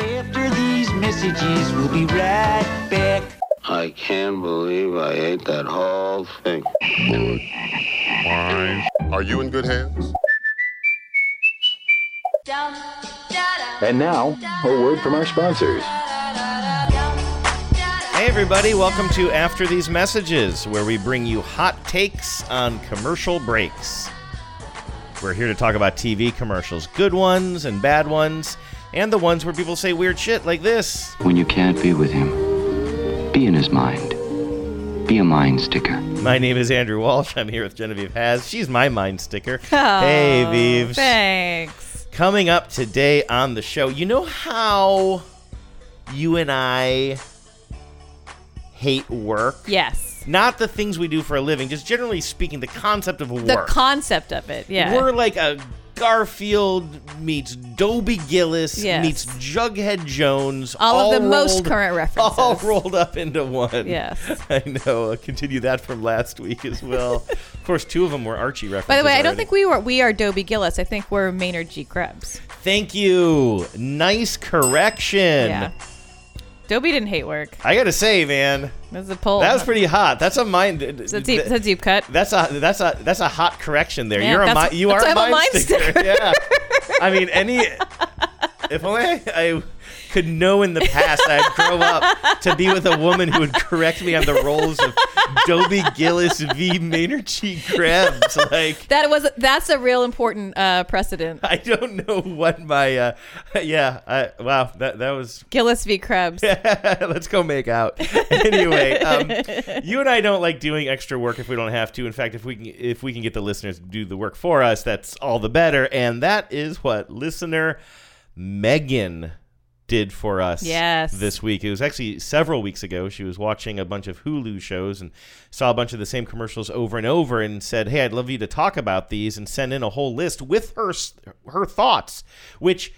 After these messages, we'll be right back. I can't believe I ate that whole thing. Are you in good hands? And now, a word from our sponsors. Hey, everybody, welcome to After These Messages, where we bring you hot takes on commercial breaks. We're here to talk about TV commercials, good ones and bad ones, and the ones where people say weird shit like this. When you can't be with him, be in his mind. Be a mind sticker. My name is Andrew Walsh. I'm here with Genevieve Has. She's my mind sticker. Oh, hey, Beeves. Thanks. Coming up today on the show, you know how you and I hate work? Yes. Not the things we do for a living, just generally speaking, the concept of work. The concept of it. Yeah. We're like a Garfield meets Dobie Gillis Yes. meets Jughead Jones. All of the most current references. All rolled up into one. Yes. I know. I'll continue that from last week as well. of course, two of them were Archie references. By the way, I don't already. think we were we are Dobie Gillis. I think we're Maynard G. Krebs. Thank you. Nice correction. Yeah. Dobie didn't hate work. I gotta say, man, That's a pull. that was pretty hot. That's a mind. That's a deep, that's a deep cut. That's a that's a that's a hot correction there. Yeah, You're a that's- mi- you are a why I'm a mind sticker. yeah. I mean, any if only I, I could know in the past I'd grow up to be with a woman who would correct me on the roles of Dobie Gillis v. Maynard G. Krebs. Like That was that's a real important uh, precedent. I don't know what my uh, yeah. I, wow, that that was Gillis v. Krebs. Let's go make out. anyway, um, you and I don't like doing extra work if we don't have to. In fact, if we can, if we can get the listeners to do the work for us, that's all the better. And that is what listener Megan did for us Yes. this week. It was actually several weeks ago. She was watching a bunch of Hulu shows and saw a bunch of the same commercials over and over and said, "Hey, I'd love you to talk about these and send in a whole list with her her thoughts," which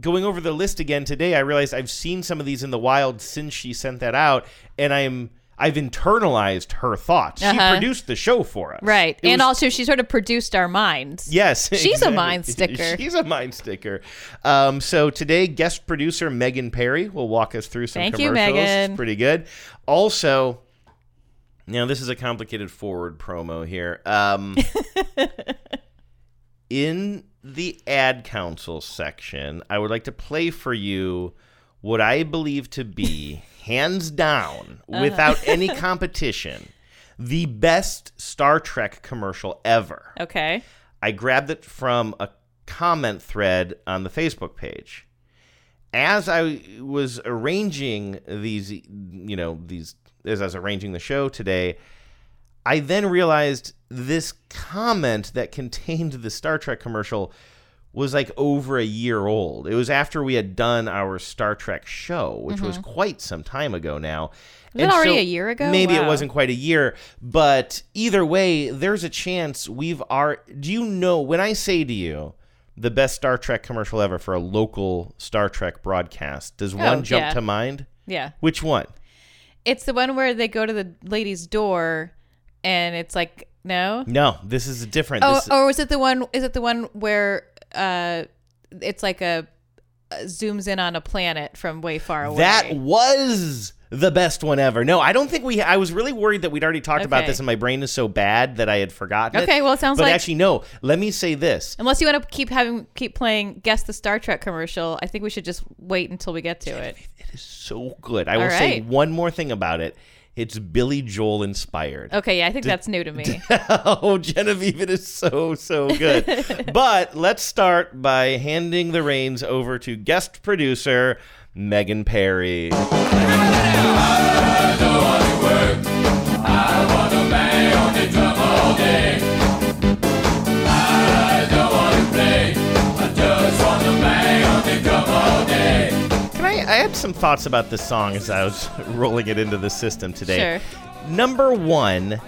going over the list again today, I realized I've seen some of these in the wild since she sent that out, and I'm I've internalized her thoughts. She Uh-huh. produced the show for us, Right. It and was- also she sort of produced our minds. Yes, She's a mind sticker. She's a mind sticker. Um, so today, guest producer Megan Perry will walk us through some Thank you. Megan. It's pretty good. Also, now this is a complicated forward promo here. Um, in the ad council section, I would like to play for you what I believe to be, hands down, Uh-huh. without any competition, the best Star Trek commercial ever. Okay. I grabbed it from a comment thread on the Facebook page. As I was arranging these, you know, these, as I was arranging the show today, I then realized this comment that contained the Star Trek commercial was like over a year old. It was after we had done our Star Trek show, which was mm-hmm. quite some time ago now. Was it already a year ago? Maybe it wasn't quite a year, but either way, there's a chance we've are. Do you know when I say to you the best Star Trek commercial ever for a local Star Trek broadcast? Does oh, one jump Oh, yeah. to mind? Yeah. Which one? It's the one where they go to the lady's door and it's like no? No, this is different. Oh, this, or is it the one? Is it the one where uh, it's like a uh, zooms in on a planet from way far away? That was the best one ever. No, I don't think we. I was really worried that we'd already talked about this, and my brain is so bad that I had forgotten. Okay, well, it sounds but like- actually, no. Let me say this. Unless you want to keep having keep playing guess the Star Trek commercial, I think we should just wait until we get to it. It is so good. I will All say one more thing about it. It's Billy Joel inspired. Okay, yeah, I think that's new to me. oh, Genevieve, it is so, so good. but let's start by handing the reins over to guest producer Megan Perry. Can I, I had some thoughts about this song as I was rolling it into the system today. Sure. Number one,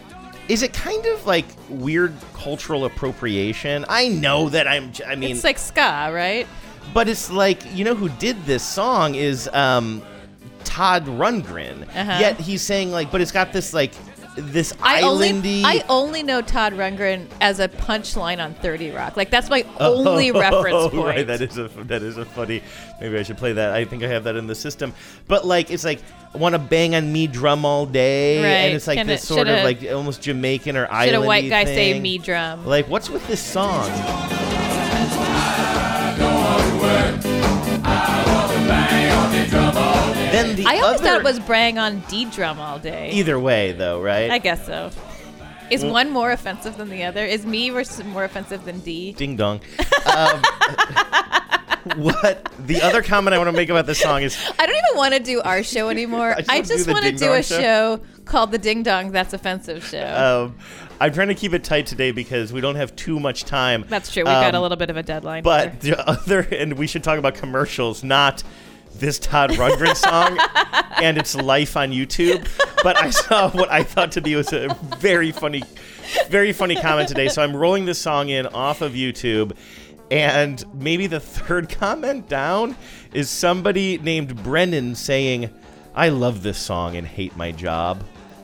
is it kind of like weird cultural appropriation? I know that I'm, I mean, It's like ska, right? but it's like, you know who did this song is um, Todd Rundgren. Uh-huh. Yet he's saying like, but it's got this like this I islandy. only I only know Todd Rundgren as a punchline on Thirty Rock. Like that's my oh. only reference Oh, point. Right, that is a that is a funny. Maybe I should play that. I think I have that in the system. But like, it's like want to bang on me drum all day, Right. and it's like Can this it- sort of shoulda- like almost Jamaican or Should a white guy say me drum? Like, what's with this song? Then the I always other, thought it was brang on D drum all day. either way, though, right? I guess so. Is one more offensive than the other? Is me versus more offensive than D? Ding dong. Um, what the other comment I want to make about this song is I don't even want to do our show anymore. I just I wanna do just the want to Ding do Dong a show. show called the Ding Dong That's Offensive show. um, I'm trying to keep it tight today because we don't have too much time. That's true. We've got a Um, little bit of a deadline. But here. the other, and we should talk about commercials, not this Todd Rundgren song and its life on YouTube. But I saw what I thought to be was a very funny, very funny comment today. So I'm rolling this song in off of YouTube. And maybe the third comment down is somebody named Brennan saying, I love this song and hate my job.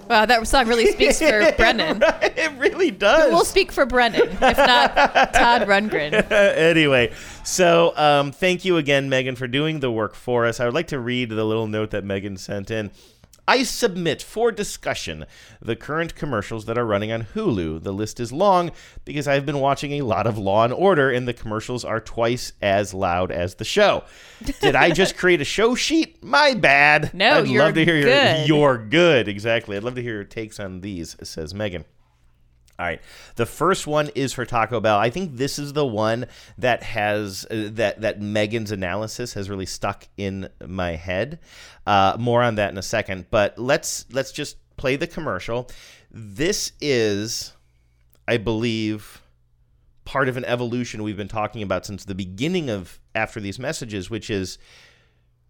Wow, that song really speaks for Brennan. it really does. We'll speak for Brennan, if not Todd Rundgren. anyway, so um, thank you again, Megan, for doing the work for us. I would like to read the little note that Megan sent in. I submit for discussion the current commercials that are running on Hulu. The list is long because I've been watching a lot of Law and Order, and the commercials are twice as loud as the show. Did I just create a show sheet? My bad. No, I'd you're love to hear your good. you're good. Exactly. I'd love to hear your takes on these, says Megan. All right. The first one is for Taco Bell. I think this is the one that has uh, that that Megan's analysis has really stuck in my head. Uh, more on that in a second, but let's let's just play the commercial. This is, I believe, part of an evolution we've been talking about since the beginning of after these messages, which is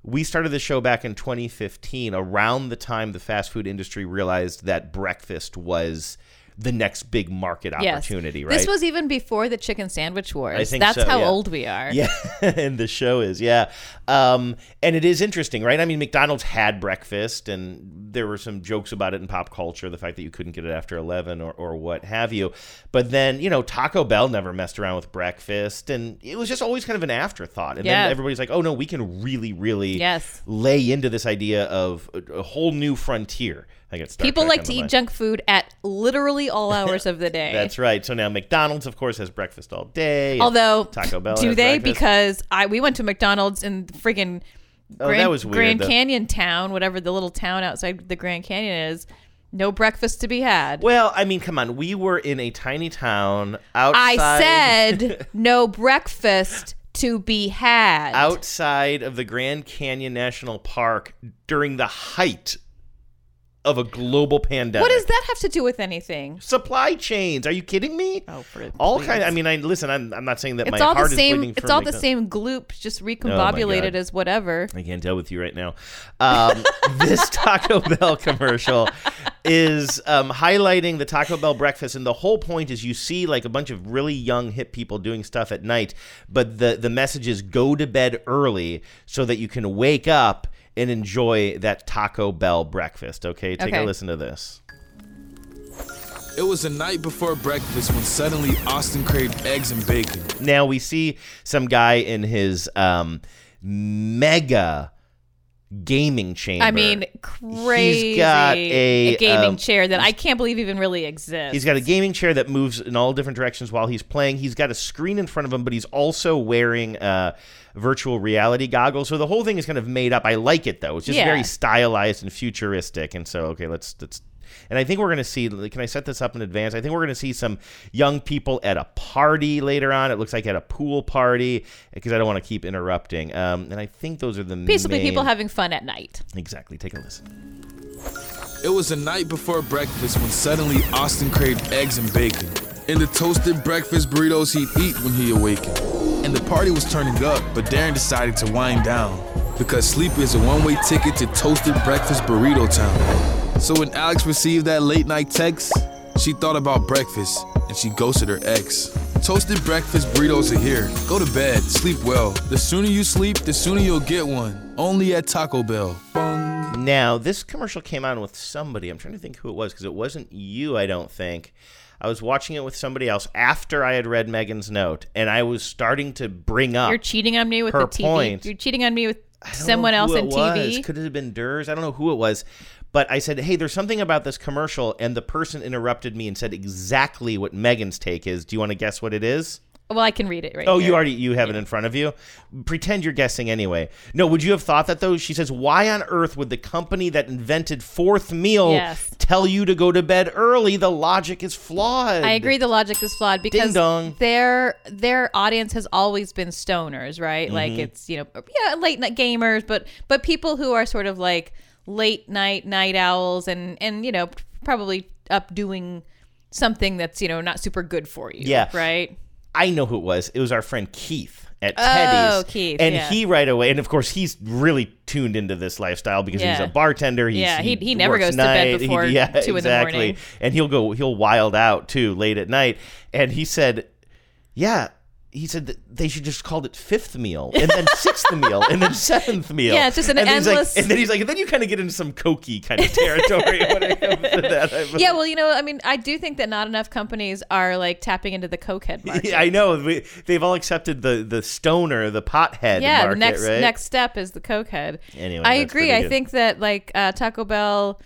we started the show back in 2015 around the time the fast food industry realized that breakfast was the next big market Yes. opportunity, right? This was even before the chicken sandwich wars. I think That's so, how yeah. old we are. Yeah, and the show is yeah, um, and it is interesting, right? I mean, McDonald's had breakfast, and there were some jokes about it in pop culture, the fact that you couldn't get it after eleven or, or what have you. But then you know, Taco Bell never messed around with breakfast, and it was just always kind of an afterthought. And Yeah. then everybody's like, oh no, we can really, really Yes. lay into this idea of a, a whole new frontier. I get Star People Trek like to eat junk food at literally all hours of the day. That's right. So now McDonald's, of course, has breakfast all day. Although, Taco Bell do they? breakfast. Because I we went to McDonald's in friggin' Oh, Grand, that was weird, Grand though. Canyon Town, whatever the little town outside the Grand Canyon is. No breakfast to be had. Well, I mean, come on. We were in a tiny town outside. I said no breakfast to be had. outside of the Grand Canyon National Park during the height of a global pandemic. What does that have to do with anything? Supply chains. Are you kidding me? Oh, for all please. kind. I mean, I listen. I'm, I'm not saying that It's my all the heart is same. bleeding It's for all the same gloop, just Oh recombobulated God. as whatever. I can't deal with you right now. Um, this Taco Bell commercial is um, highlighting the Taco Bell breakfast, and the whole point is you see like a bunch of really young hip people doing stuff at night, but the the message is go to bed early so that you can wake up and enjoy that Taco Bell breakfast. Okay, take a listen to this. It was the night before breakfast when suddenly Austin craved eggs and bacon. Now we see some guy in his um, mega gaming chamber. I mean, crazy. He's got a, gaming um, chair that I can't believe even really exists. He's got a gaming chair that moves in all different directions while he's playing. He's got a screen in front of him, but he's also wearing uh, virtual reality goggles. So the whole thing is kind of made up. I like it though. It's just Yeah. very stylized and futuristic. And so okay, let's let's. And I think we're going to see. Can I set this up in advance? I think we're going to see some young people at a party later on. It looks like at a pool party because I don't want to keep interrupting. Um, and I think those are the Basically, main- people having fun at night. exactly. Take a listen. It was the night before breakfast when suddenly Austin craved eggs and bacon. And the toasted breakfast burritos he'd eat when he awakened. And the party was turning up, but Darren decided to wind down. Because sleep is a one way ticket to toasted breakfast burrito town. So when Alex received that late night text, she thought about breakfast and she ghosted her ex. Toasted breakfast burritos are here. Go to bed, sleep well. The sooner you sleep, the sooner you'll get one. Only at Taco Bell. Now, this commercial came on with somebody. I'm trying to think who it was because it wasn't you, I don't think. I was watching it with somebody else after I had read Megan's note, and I was starting to bring up. You're cheating on me with her the TV. point. You're cheating on me with I don't someone know else who in TV. Was. Could it have been Durs? I don't know who it was. But I said, hey, there's something about this commercial, and the person interrupted me and said exactly what Megan's take is. Do you want to guess what it is? Well, I can read it right Oh, here. you already you have it in front of you. Pretend you're guessing anyway. No, would you have thought that though? She says, "Why on earth would the company that invented fourth meal Yes. tell you to go to bed early? The logic is flawed." I agree the logic is flawed because their their audience has always been stoners, right? Mm-hmm. Like it's, you know, yeah, late night gamers, but but people who are sort of like late night night owls and and you know, probably up doing something that's, you know, not super good for you. Yeah. Right? I know who it was. It was our friend Keith at Oh, Teddy's. Keith, and yeah. he right away, and of course he's really tuned into this lifestyle because he's a bartender. He's, Yeah, he- he never goes to bed night. He- before yeah, 2 in the exactly. morning. And he'll go, he'll wild out too late at night. And he said, "Yeah." He said that they should just called it fifth meal, and then sixth meal, and then seventh meal. Yeah, it's just an and he's like- endless- and then he's like, and then you kind of get into some cokey kind of territory when it comes to that. Yeah, well, you know, I mean, I do think that not enough companies are like tapping into the cokehead market. Yeah, I know. We, they've all accepted the the stoner, the pothead yeah, market, the next right? next step is the cokehead. Anyway, I agree. I think that like uh, Taco Bell,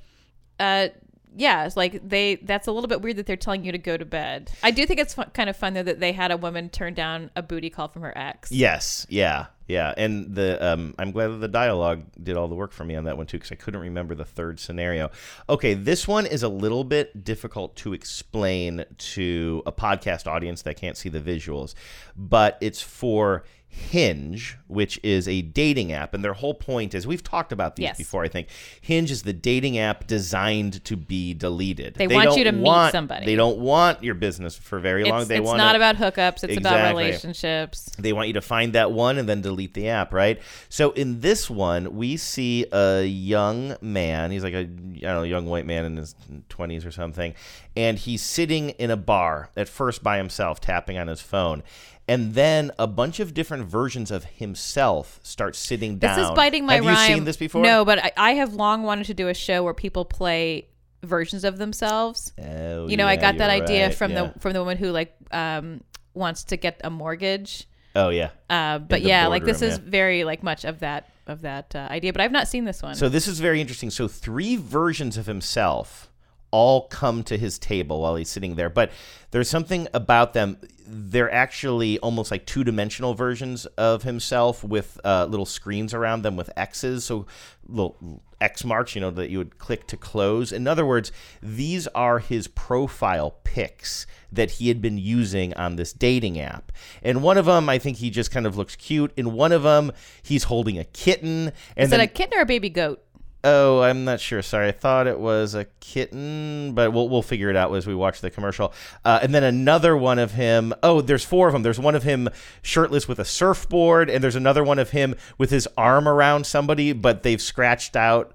uh, yeah, it's like they that's a little bit weird that they're telling you to go to bed. I do think it's kind of fun though that they had a woman turn down a booty call from her ex. Yes, yeah, yeah, and the um, I'm glad that the dialogue did all the work for me on that one too because I couldn't remember the third scenario. Okay, this one is a little bit difficult to explain to a podcast audience that can't see the visuals, but it's for Hinge, which is a dating app, and their whole point is we've talked about these Yes. before. I think Hinge is the dating app designed to be deleted. They want you to meet somebody. They don't want your business for very long. It's, They it's want not about hookups. It's about relationships. they want you to find that one and then delete the app, right? So in this one, we see a young man. He's like a I don't know, young white man in his twenties or something, and he's sitting in a bar at first by himself, tapping on his phone. And then a bunch of different versions of himself start sitting down. This is biting my Have rhyme. you seen this before? No, but I, I have long wanted to do a show where people play versions of themselves. Oh, you know, I got that you're idea right, from yeah. the from the woman who like um wants to get a mortgage. Oh yeah. Uh, but yeah, like this is yeah. very like much of that of that uh, idea. But I've not seen this one. So this is very interesting. So three versions of himself all come to his table while he's sitting there, but there's something about them. They're actually almost like two-dimensional versions of himself with uh, little screens around them with X's, so little X marks, you know, that you would click to close. In other words, these are his profile pics that he had been using on this dating app. And one of them, I think he just kind of looks cute. In one of them, he's holding a kitten. And is then it a kitten or a baby goat? Oh, I'm not sure. Sorry, I thought it was a kitten, but we'll we'll figure it out as we watch the commercial. Uh, and then another one of him. Oh, there's four of them. There's one of him shirtless with a surfboard, and there's another one of him with his arm around somebody, but they've scratched out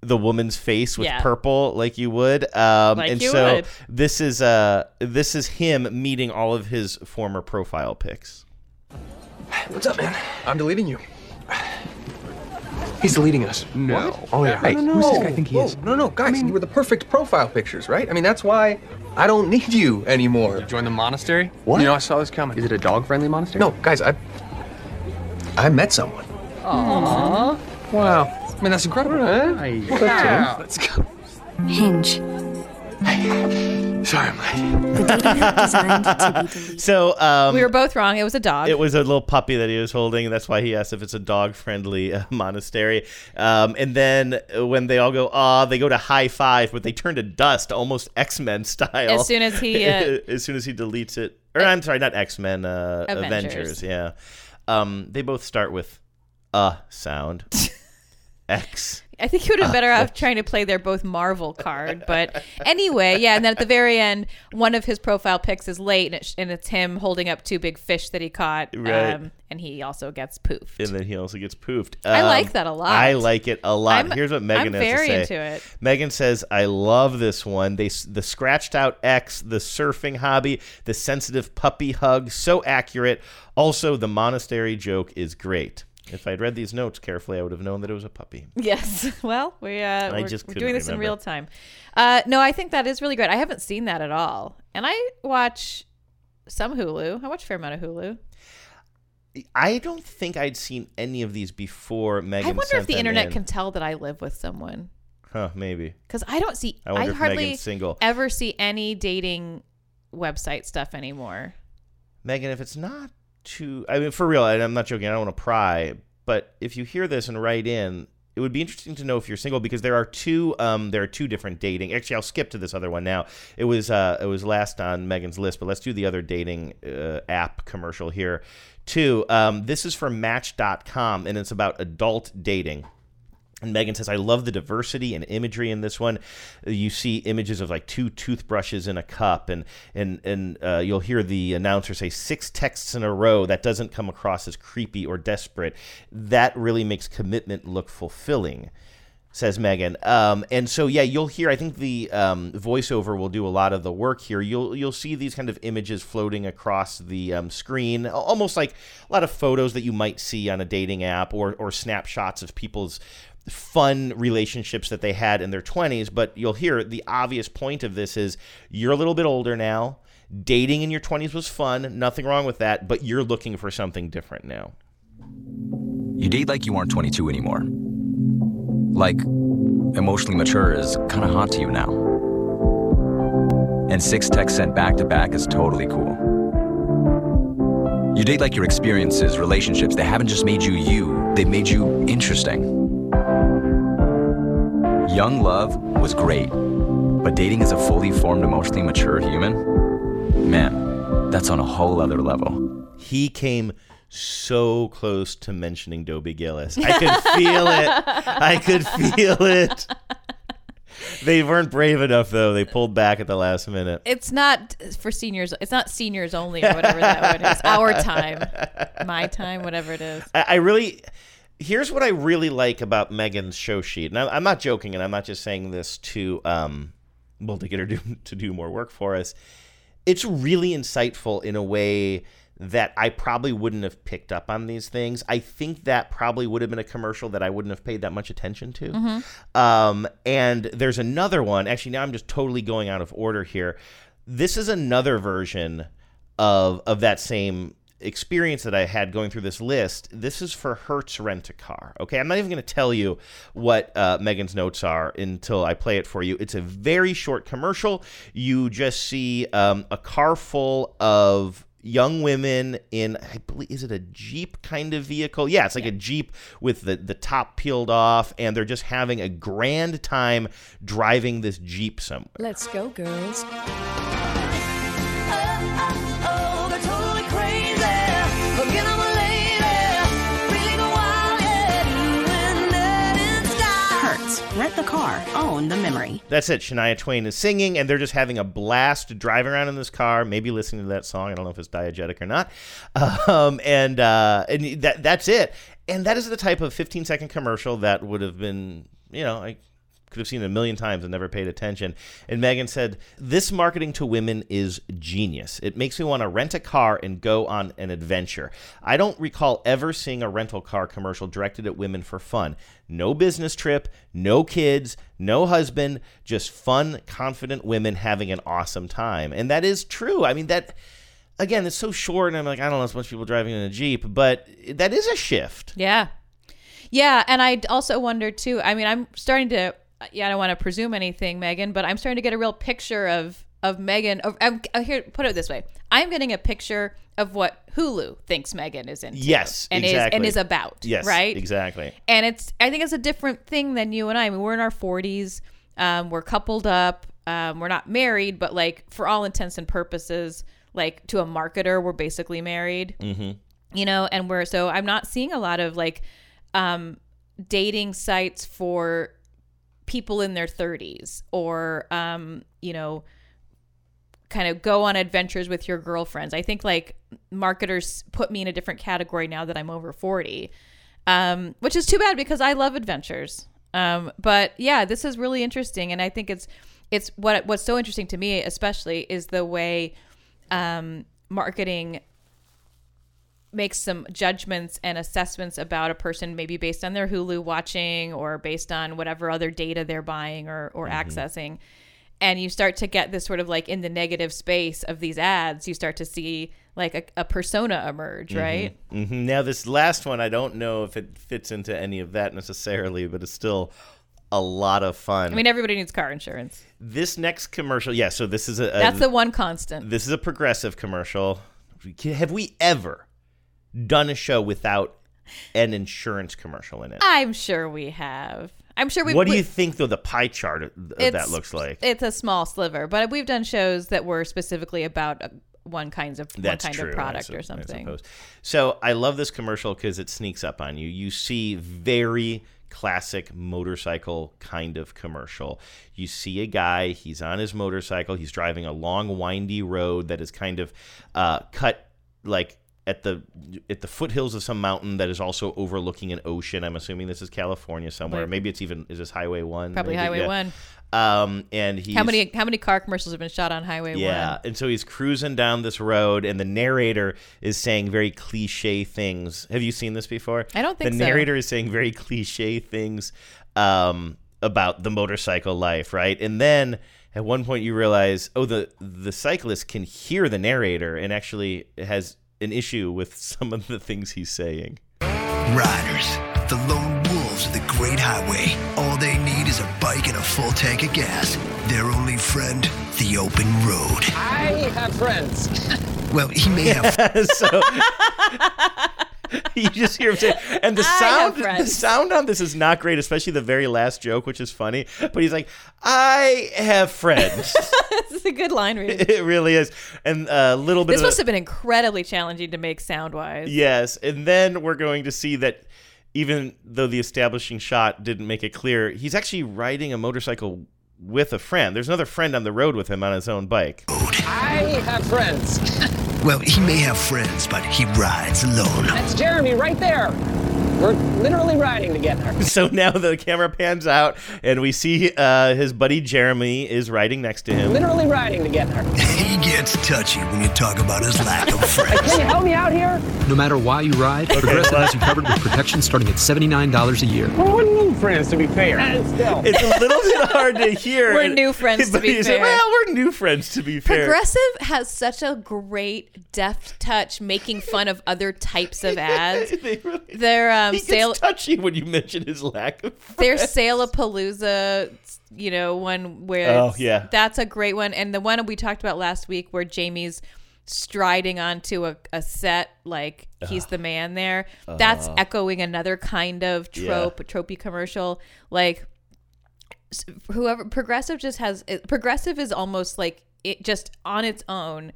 the woman's face with Yeah. purple, like you would. Um, Like and you so would. this is uh this is him meeting all of his former profile pics. What's up, man? I'm deleting you. He's deleting us. No. Oh yeah. Hey, no, no, who's this no. guy think he Whoa, is? No, no, guys, you were the perfect profile pictures, right? I mean, that's why I don't need you anymore. Join the monastery? What? You know, I saw this coming. Is it a dog-friendly monastery? No, guys, I I met someone. Aww. Wow. I mean, that's incredible. Hey. Yeah. Let's go. Hinge. Sorry, I'm late. The dating app designed to be deleted. So um, we were both wrong. It was a dog. It was a little puppy that he was holding, and that's why he asked if it's a dog-friendly uh, monastery. Um, and then uh, when they all go, ah, they go to high five, but they turn to dust, almost X-Men style. As soon as he, uh, as soon as he deletes it, or I'm sorry, not X-Men, uh, Avengers. Avengers. Yeah, um, they both start with a sound. X. I think he would have been better off trying to play their both Marvel card. But anyway, yeah. And then at the very end, one of his profile pics is late, and, it, and it's him holding up two big fish that he caught. Right. Um, and he also gets poofed. And then he also gets poofed. I Um, like that a lot. I like it a lot. I'm- Here's what Megan I'm has very to say. into it. Megan says, "I love this one. They the scratched out X, the surfing hobby, the sensitive puppy hug, so accurate. Also, the monastery joke is great. If I'd read these notes carefully, I would have known that it was a puppy. Yes. Well, we uh, I we're, just we're doing this in real time. Uh, no, I think that is really great. I haven't seen that at all, and I watch some Hulu. I watch a fair amount of Hulu. I don't think I'd seen any of these before Megan I wonder if the internet in. can tell that I live with someone Huh, maybe. because I don't see. I I hardly single. ever see any dating website stuff anymore. Megan, if it's not too, I mean, for real, and I'm not joking, I don't want to pry, but if you hear this and write in, it would be interesting to know if you're single because there are two, um, there are two different dating. Actually, I'll skip to this other one now. It was, uh, it was last on Megan's list, but let's do the other dating uh, app commercial here, too. Um, this is from Match.com, and it's about adult dating. And Megan says, I love the diversity and imagery in this one. You see images of like two toothbrushes in a cup, and and and uh, you'll hear the announcer say six texts in a row. That doesn't come across as creepy or desperate. That really makes commitment look fulfilling, says Megan. Um, and so yeah, you'll hear. I think the um, voiceover will do a lot of the work here. You'll you'll see these kind of images floating across the um, screen, almost like a lot of photos that you might see on a dating app or or snapshots of people's fun relationships that they had in their 20s but you'll hear the obvious point of this is you're a little bit older now dating in your 20s was fun nothing wrong with that but you're looking for something different now You date like you aren't 22 anymore. Like, emotionally mature is kind of hot to you now. And six texts sent back to back is totally cool. You date like your experiences, relationships, they haven't just made you you, they've made you interesting. Young love was great, but dating as a fully formed, emotionally mature human? Man, that's on a whole other level. he came so close to mentioning Dobie Gillis. I could feel it. I could feel it. They weren't brave enough though. They pulled back at the last minute. It's not for seniors. It's not seniors only or whatever that one is. Our time, my time, whatever it is. I, I really here's what I really like about Megan's show sheet, and I'm, not joking, and I'm not just saying this to um, well to get her to, to do more work for us. It's really insightful in a way that I probably wouldn't have picked up on these things. I think that probably would have been a commercial that I wouldn't have paid that much attention to. Mhm. Um, and there's another one. Actually, now I'm just totally going out of order here. This is another version of of that same experience that I had going through this list. This is for Hertz Rent a Car. Okay, I'm not even going to tell you what uh, Megan's notes are until I play it for you. It's a very short commercial. You just see um, a car full of young women in I believe is it a Jeep kind of vehicle? Yeah, it's like a Jeep with the the top peeled off and they're just having a grand time driving this Jeep somewhere. Let's go, girls. The car, own the memory. That's it. Shania Twain is singing, and they're just having a blast driving around in this car, maybe listening to that song. I don't know if it's diegetic or not. Um, and uh, and that that's it. And that is the type of 15 second commercial that would have been, you know, I could have seen it a million times and never paid attention. And Megan said, This marketing to women is genius. It makes me want to rent a car and go on an adventure. I don't recall ever seeing a rental car commercial directed at women for fun. No business trip, no kids, no husband, just fun, confident women having an awesome time. And that is true. I mean, that. Again, it's so short, and I'm like, I don't know, it's a bunch of people driving in a Jeep, but that is a shift. Yeah. Yeah. And I also wonder, too. I mean, I'm starting to, yeah, I don't want to presume anything, Megan, but I'm starting to get a real picture of, of Megan. Of, I'm, uh, here, put it this way I'm getting a picture of what Hulu thinks Megan is into. Yes, and exactly. is and is about. Yes, right. exactly. And it's I think it's a different thing than you and I. I mean, we're in our 40s. Um, we're coupled up. Um, we're not married, but like for all intents and purposes, like to a marketer, we're basically married. Mm-hmm. You know, and we're so I'm not seeing a lot of like um, dating sites for people in their 30s or um, you know kind of go on adventures with your girlfriends. I think like marketers put me in a different category now that I'm over 40, um, which is too bad because I love adventures. Um, but yeah, this is really interesting, and I think it's it's what what's so interesting to me, especially, is the way um, marketing makes some judgments and assessments about a person, maybe based on their Hulu watching or based on whatever other data they're buying or, or Mm-hmm. accessing. And you start to get this sort of like in the negative space of these ads, you start to see like a, a persona emerge, right? hmm Now, this last one, I don't know if it fits into any of that necessarily, but it's still a lot of fun. I mean, everybody needs car insurance. this next commercial, yeah. So this is a, a That's the one constant. This is a progressive commercial. Have we ever done a show without an insurance commercial in it? I'm sure we have. I'm sure we. what do you think, though, the pie chart of that looks like? It's a small sliver, but we've done shows that were specifically about uh, one kinds of That's one kind true, of product sup- or something. suppose. So I love this commercial because it sneaks up on you. You see very classic motorcycle kind of commercial. You see a guy, he's on his motorcycle, he's driving a long, windy road that is kind of uh, cut like at the at the foothills of some mountain that is also overlooking an ocean. I'm assuming this is California somewhere. Right. Maybe it's even is this Highway One? Probably Maybe? Highway Yeah. One. Um, and How many how many car commercials have been shot on Highway yeah, One? Yeah, and so he's cruising down this road, and the narrator is saying very cliche things. Have you seen this before? I don't think the so. narrator is saying very cliche things um, about the motorcycle life, right? And then at one point you realize, oh, the the cyclist can hear the narrator and actually has an issue with some of the things he's saying. Riders, the lone wolves of the great highway. All they need is a bike and a full tank of gas. Their only friend, the open road. I have friends. Well, he may have. so you just hear him say, and the sound, the sound on this is not great, especially the very last joke, which is funny. But he's like, "I have friends." this is a good line read. it really is, and a little bit. This of must a- have been incredibly challenging to make sound wise. Yes, and then we're going to see that even though the establishing shot didn't make it clear, he's actually riding a motorcycle with a friend. There's another friend on the road with him on his own bike. I have friends. Well, he may have friends, but he rides alone. That's Jeremy right there. We're literally riding together. So now the camera pans out, and we see uh, his buddy Jeremy is riding next to him. Literally riding together. He gets touchy when you talk about his lack of friends. Can you help me out here? No matter why you ride, Progressive has you covered with protection starting at $79 a year. Well, we need friends to be fair. Still. It's a little bit hard to hear. We're new friends, to be he's like, fair. well, we're new friends to be fair. Progressive has such a great deft touch making fun of other types of ads. Their um, he sale gets touchy when you mention his lack of their friends. Salapalooza, you know, one where Oh, yeah. that's a great one, and the one we talked about last week where Jamie's striding onto a, a set like he's the man there. That's Uh. echoing another kind of trope, a tropey commercial, like s- whoever progressive just has it, progressive is almost like it just on its own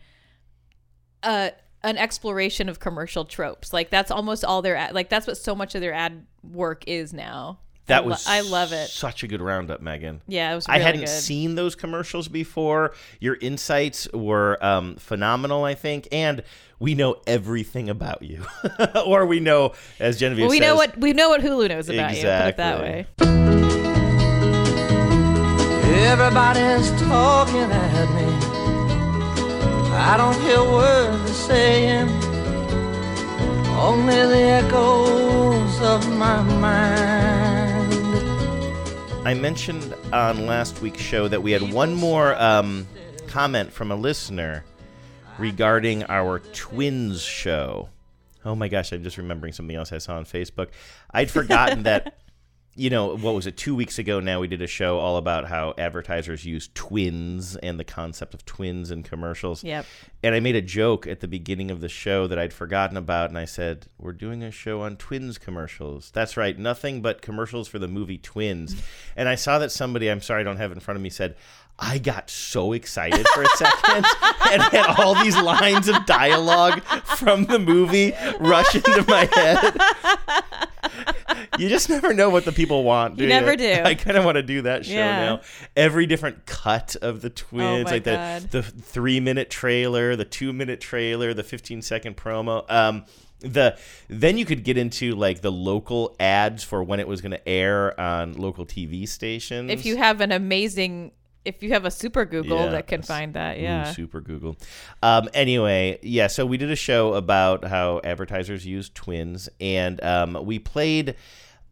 uh an exploration of commercial tropes. Like that's almost all their ad, like that's what so much of their ad work is now I That lo- was I love it Such a good roundup, Megan. Yeah, it was I hadn't good. seen those commercials before. Your insights were um, phenomenal, I think, and we know everything about you, or we know, as Genevieve well we says, know what we know what Hulu knows about you put it that way Everybody's talking at me. I don't hear words they're saying, only the echoes of my mind. I mentioned on last week's show that we had one more um, comment from a listener regarding our twins show. Oh my gosh, I'm just remembering something else I saw on Facebook. I'd forgotten that, you know, what was it, two weeks ago now, we did a show all about how advertisers use twins and the concept of twins in commercials. Yep. And I made a joke at the beginning of the show that I'd forgotten about, and I said, We're doing a show on twins commercials. That's right, nothing but commercials for the movie Twins. and I saw that somebody, I'm sorry I don't have it in front of me, said, I got so excited for a second and had all these lines of dialogue from the movie rush into my head. You just never know what the people want, do You you? never do. I kind of want to do that show Yeah. now. Every different cut of the twins, my like the the three minute trailer, the two minute trailer, the fifteen second promo. Um, the then you could get into like the local ads for when it was going to air on local TV stations. if you have an amazing if you have a super Google Yeah, that can find that, Ooh, yeah. super Google. Um, anyway, yeah. So we did a show about how advertisers use twins, and um, we played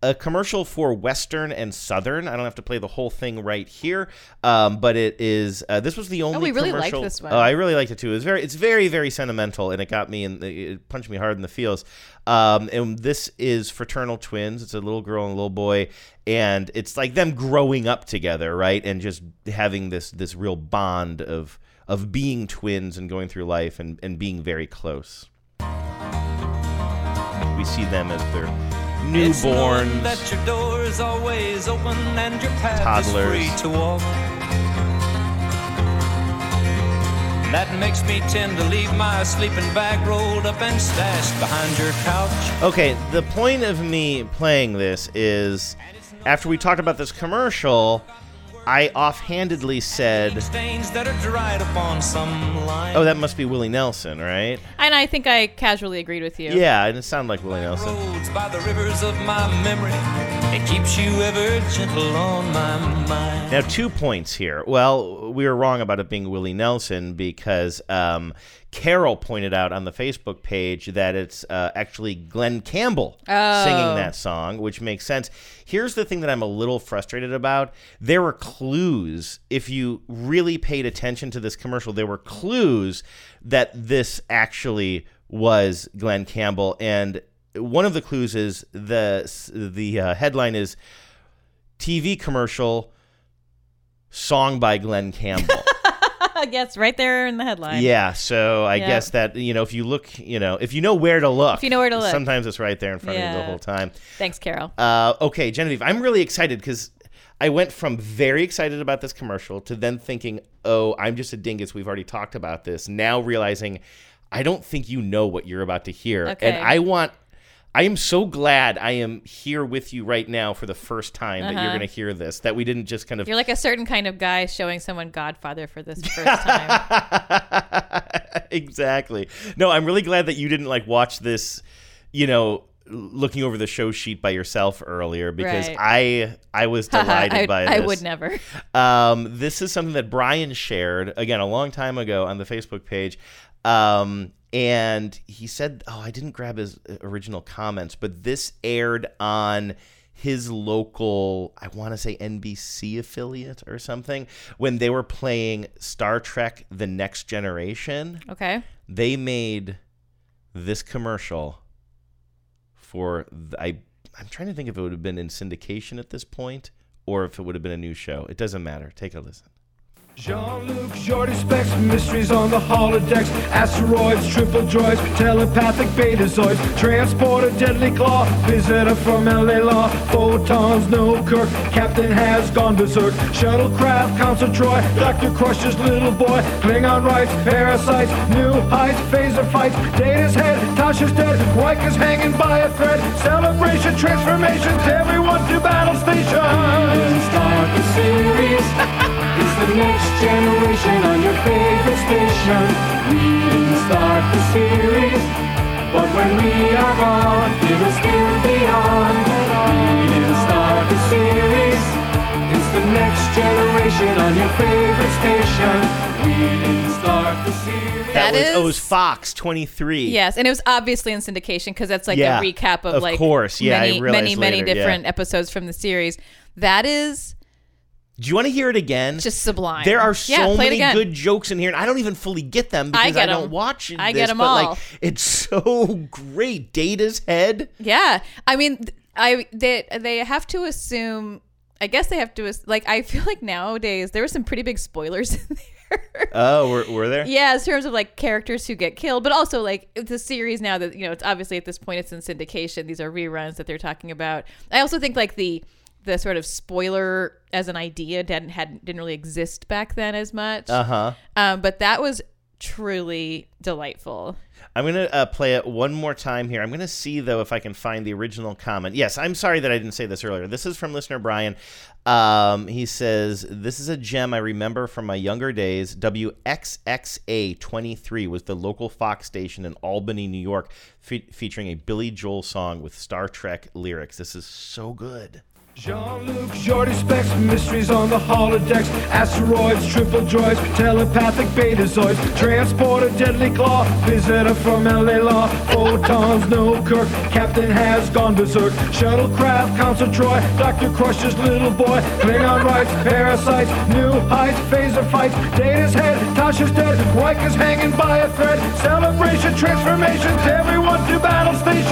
a commercial for Western and Southern. I don't have to play the whole thing right here, um, but it is. Uh, this was the only. Oh, we really liked commercial- this one. Oh, I really liked it too. It's very, it's very, very sentimental, and it got me and it punched me hard in the feels. Um, and this is fraternal twins. It's a little girl and a little boy, and it's like them growing up together, right? And just having this this real bond of of being twins and going through life and, and being very close. We see them as knowing newborns. that your door is always open and your path Toddlers. is free to walk. That makes me tend to leave my sleeping bag rolled up and stashed behind your couch. Okay, the point of me playing this is after we talked about this commercial, I offhandedly said, that are dried upon some line. "Oh, that must be Willie Nelson, right?" And I think I casually agreed with you. Yeah, and it sounded like Willie Nelson. Roads by the rivers of my memory. It keeps you ever gentle on my mind. Now, two points here. Well, we were wrong about it being Willie Nelson because um, Carol pointed out on the Facebook page that it's uh, actually Glen Campbell Oh. singing that song, which makes sense. Here's the thing that I'm a little frustrated about. There were clues, if you really paid attention to this commercial, there were clues that this actually was Glen Campbell. And one of the clues is the, the uh, headline is TV commercial song by Glen Campbell. yes, right there in the headline. yeah, so I Yeah. guess that you know if you look, you know, if you know where to look, If you know where to look. sometimes it's right there in front of you the whole time. Thanks, Carol. Uh, okay, Genevieve, I'm really excited because I went from very excited about this commercial to then thinking, oh, I'm just a dingus. We've already talked about this. Now realizing I don't think you know what you're about to hear. Okay. And I want, I am so glad I am here with you right now for the first time that you're Uh-huh. going to hear this, that we didn't just kind of You're like a certain kind of guy showing someone Godfather for this first time. exactly. No, I'm really glad that you didn't like watch this, you know, looking over the show sheet by yourself earlier because Right. I I was delighted I- by this. I would never. Um, this is something that Brian shared again a long time ago on the Facebook page. Um, and he said, "Oh, I didn't grab his uh, original comments, but this aired on his local, I want to say NBC affiliate or something, when they were playing Star Trek: The Next Generation. Okay. They made this commercial for th- I. I'm trying to think if it would have been in syndication at this point or if it would have been a new show. It doesn't matter. Take a listen. Jean-Luc Geordi specs, mysteries on the holodecks, asteroids, triple droids, telepathic betazoids, transporter deadly claw, visitor from LA Law, photons, no Kirk, captain has gone berserk, shuttlecraft, Council Troi, Dr. Crusher's little boy, Klingon rights, parasites, new heights, phaser fights, Data's head, Tasha's dead, Riker's hanging by a thread, celebration, transformations, everyone to battle station. Start the series. It's the next generation on your favorite station. We didn't start the series, but when we are gone, it'll still be on. We didn't start the series. It's the next generation on your favorite station. We didn't start the series. That, That was, oh, it is- was Fox 23. Yes, and it was obviously in syndication because that's like Yeah, a recap of, of like course. Yeah, I many, realized many, many yeah. different episodes from the series. That is Do you want to hear it again? just sublime. There are so Yeah, many good jokes in here, and I don't even fully get them because I, get don't watch I this, them but, all. Like, it's so great. Data's head. Yeah, I mean, I they they have to assume. I guess they have to like. I feel like nowadays there were some pretty big spoilers in there. Oh, were, were there? Yeah, in terms of like characters who get killed, but also like the series now that you know it's obviously at this point it's in syndication. These are reruns that they're talking about. I also think like the the sort of spoiler as an idea didn't had didn't really exist back then as much. Uh huh. Um, but that was truly delightful. I'm gonna uh, play it one more time here. I'm gonna see though if I can find the original comment. Yes, I'm sorry that I didn't say this earlier. This is from listener Brian. Um, he says this is a gem I remember from my younger days. WXXA 23 was the local Fox station in Albany, New York, fe- featuring a Billy Joel song with Star Trek lyrics. This is so good. Jean-Luc, Geordi Specs, mysteries on the holodecks, asteroids, triple droids, telepathic betazoids, transporter, deadly claw, visitor from LA Law, photons, no Kirk, captain has gone berserk, shuttlecraft, Council Troi, Dr. Crusher's little boy, Klingon rights, parasites, new heights, phaser fights, Data's head, Tasha's dead, Riker's hanging by a thread, celebration, transformations, everyone to battle stations.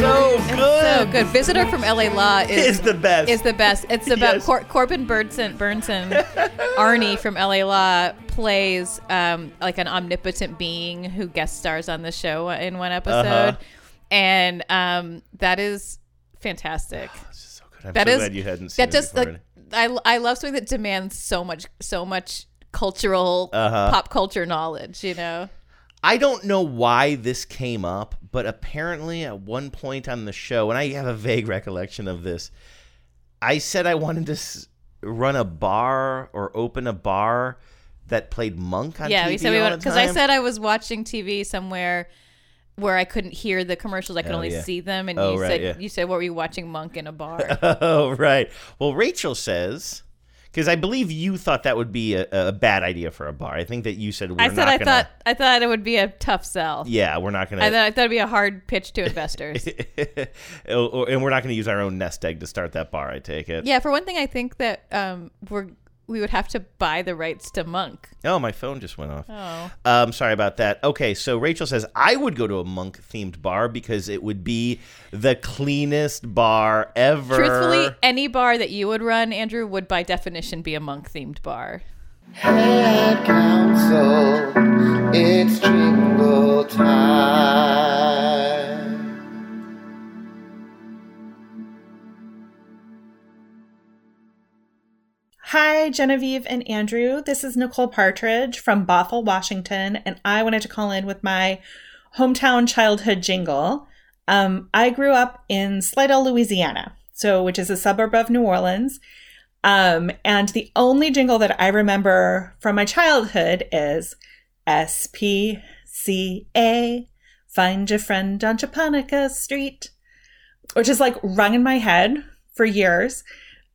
so So good. Visitor from LA Law is, Is the best. Is the best. It's about Yes. Cor- Corbin Bernsen. Bernsen, Arnie from LA Law plays um, like an omnipotent being who guest stars on the show in one episode, Uh-huh. and um, that is fantastic. I'm That so is- glad you hadn't seen that just before like I I love something that demands so much so much cultural Uh-huh. pop culture knowledge. You know. I don't know why this came up, but apparently at one point on the show, and I have a vague recollection of this, I said I wanted to s- run a bar or open a bar that played Monk on yeah, TV we said we all want the because I time. said I was watching TV somewhere where I couldn't hear the commercials; I could Oh, only yeah. see them. And Oh, you right, said yeah. you said, "What were you watching, Monk in a bar?" oh, right. Well, Rachel says, because I believe you thought that would be a, a bad idea for a bar. I think that you said we're I said not I gonna, thought I thought it would be a tough sell. Yeah, we're not gonna. I thought, I thought it'd be a hard pitch to investors. And we're not going to use our own nest egg to start that bar. I take it. yeah, for one thing, I think that um, we're we would have to buy the rights to Monk. Oh, my phone just went off. Oh. Um, sorry about that. Okay, so Rachel says I would go to a monk themed bar because it would be the cleanest bar ever. Truthfully, any bar that you would run, Andrew, would by definition be a Monk themed bar. Head council, it's jingle time. Hi, Genevieve and Andrew. This is Nicole Partridge from Bothell, Washington, and I wanted to call in with my hometown childhood jingle. Um, I grew up in Slidell, Louisiana, so which is a suburb of New Orleans. Um, and the only jingle that I remember from my childhood is SPCA, find your friend on Japonica Street, which is like rung in my head for years.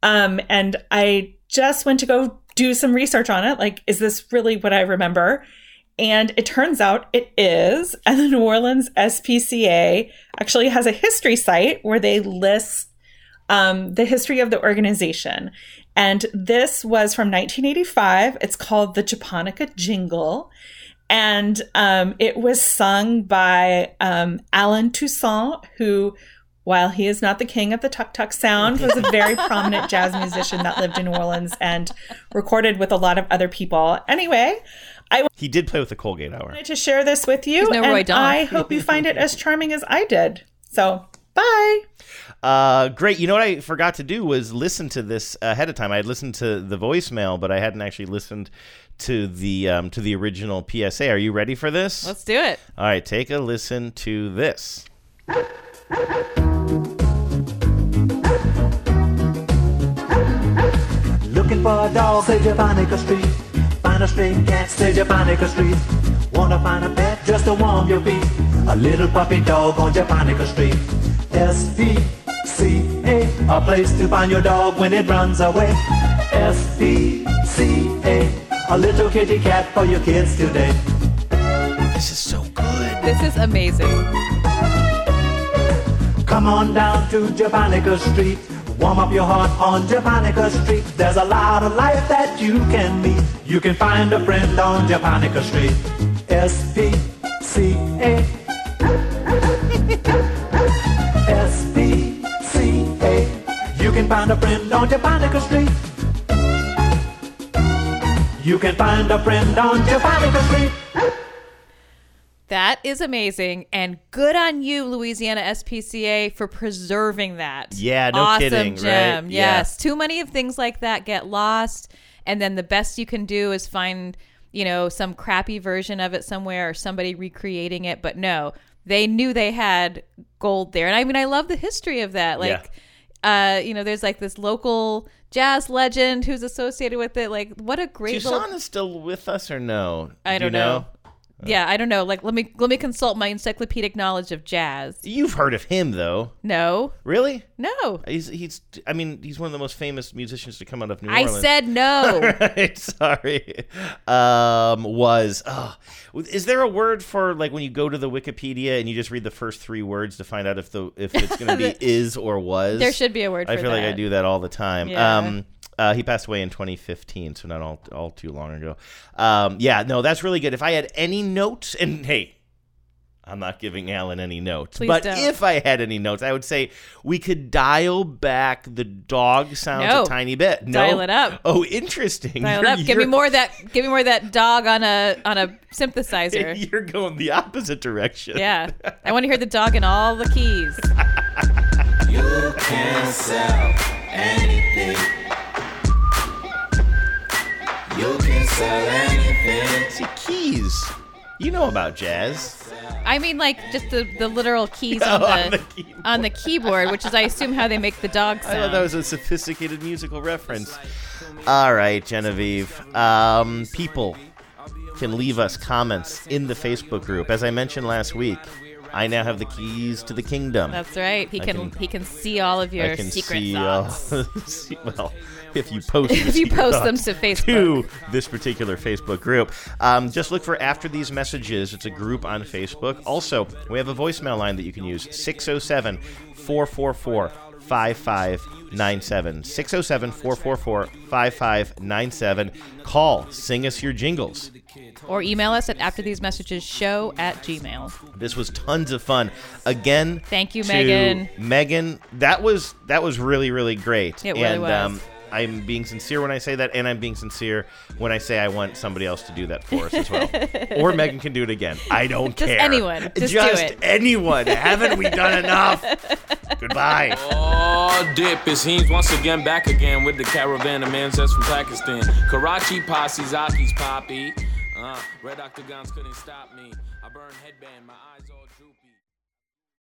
Um, and I just went to go do some research on it. Like, is this really what I remember? And it turns out it is. And the New Orleans SPCA actually has a history site where they list um, the history of the organization. And this was from 1985. It's called the Japonica Jingle. And um, it was sung by um, Allen Toussaint, who, while he is not the king of the tuk tuk sound, was a very prominent jazz musician that lived in New Orleans and recorded with a lot of other people. Anyway, I He did play with the Colgate Hour. I wanted to share this with you, no and I hope you find it as charming as I did. So, bye. Uh, great. You know what I forgot to do was listen to this ahead of time. I had listened to the voicemail, but I hadn't actually listened to the um, to the original PSA. Are you ready for this? Let's do it. All right, take a listen to this. Looking for a dog, say Japonica Street. Find a stray cat, say Japonica Street. Wanna find a pet just to warm your feet? A little puppy dog on Japonica Street. S-P-C-A, a place to find your dog when it runs away. S-P-C-A, a little kitty cat for your kids today. This is so good. This is amazing. Come on down to Japonica Street. Warm up your heart on Japonica Street. There's a lot of life that you can meet. You can find a friend on Japonica Street. S-P-C-A. S-P-C-A. You can find a friend on Japonica Street. You can find a friend on Japonica Street. That is amazing, and good on you, Louisiana SPCA, for preserving that. Yeah, no awesome kidding, gem. right? Yeah. Yes, too many of things like that get lost, and then the best you can do is find, you know, some crappy version of it somewhere or somebody recreating it. But no, they knew they had gold there, and I mean, I love the history of that. Like, uh, you know, there's like this local jazz legend who's associated with it. Like, what a great Toussaint little. is still with us or no? I Do you don't know. Yeah, I don't know. Like, let me let me consult my encyclopedic knowledge of jazz. You've heard of him though. No, Really? no. He's he's I mean, he's one of the most famous musicians to come out of New York. I Orleans. said no. right, sorry. Um was oh is there a word for like when you go to the Wikipedia and you just read the first three words to find out if the if it's gonna be is or was? There should be a word for. I for feel like I do that all the time. Yeah. Um uh, he passed away in 2015, so not all all too long ago. Um, yeah, no, that's really good. If I had any notes, and hey, I'm not giving Allen any notes, Please but don't. if I had any notes, I would say we could dial back the dog sounds No. a tiny bit. No? Dial it up. Oh, interesting. Dial it You're- up. Give me you're- more of that. Give me more of that dog on a on a synthesizer. You're going the opposite direction. yeah, I want to hear the dog in all the keys. You can sell anything. Sell anything. See, keys. You know about jazz. I mean, like just the, the literal keys Oh, on the, on the on the keyboard, which is I assume how they make the dog I thought that was a sophisticated musical reference. All right, Genevieve. Um, people can leave us comments in the Facebook group. As I mentioned last week, I now have the keys to the kingdom. That's right. He I can, he can see all of your I can secret see, uh, see- well, if you post If you post them to Facebook. to this particular Facebook group, um, just look for after these messages. It's a group on Facebook. Also, we have a voicemail line that you can use 607 444 5597. 607 444 5597. Call, sing us your jingles. or email us at after these messages show at gmail. This was tons of fun. Again, Thank you, Megan. Megan, that was that was really really great. It really and was. um I'm being sincere when I say that, and I'm being sincere when I say I want somebody else to do that for us as well. or Megan can do it again. I don't care. Just care. anyone. Just do it. anyone. Haven't we done enough? Goodbye. Oh, dip is he's once again back again with the caravan of mansets from Pakistan. Karachi posse, Zaki's poppy. Uh, Red Octagons couldn't stop me. I burn headband, my eyes all droopy.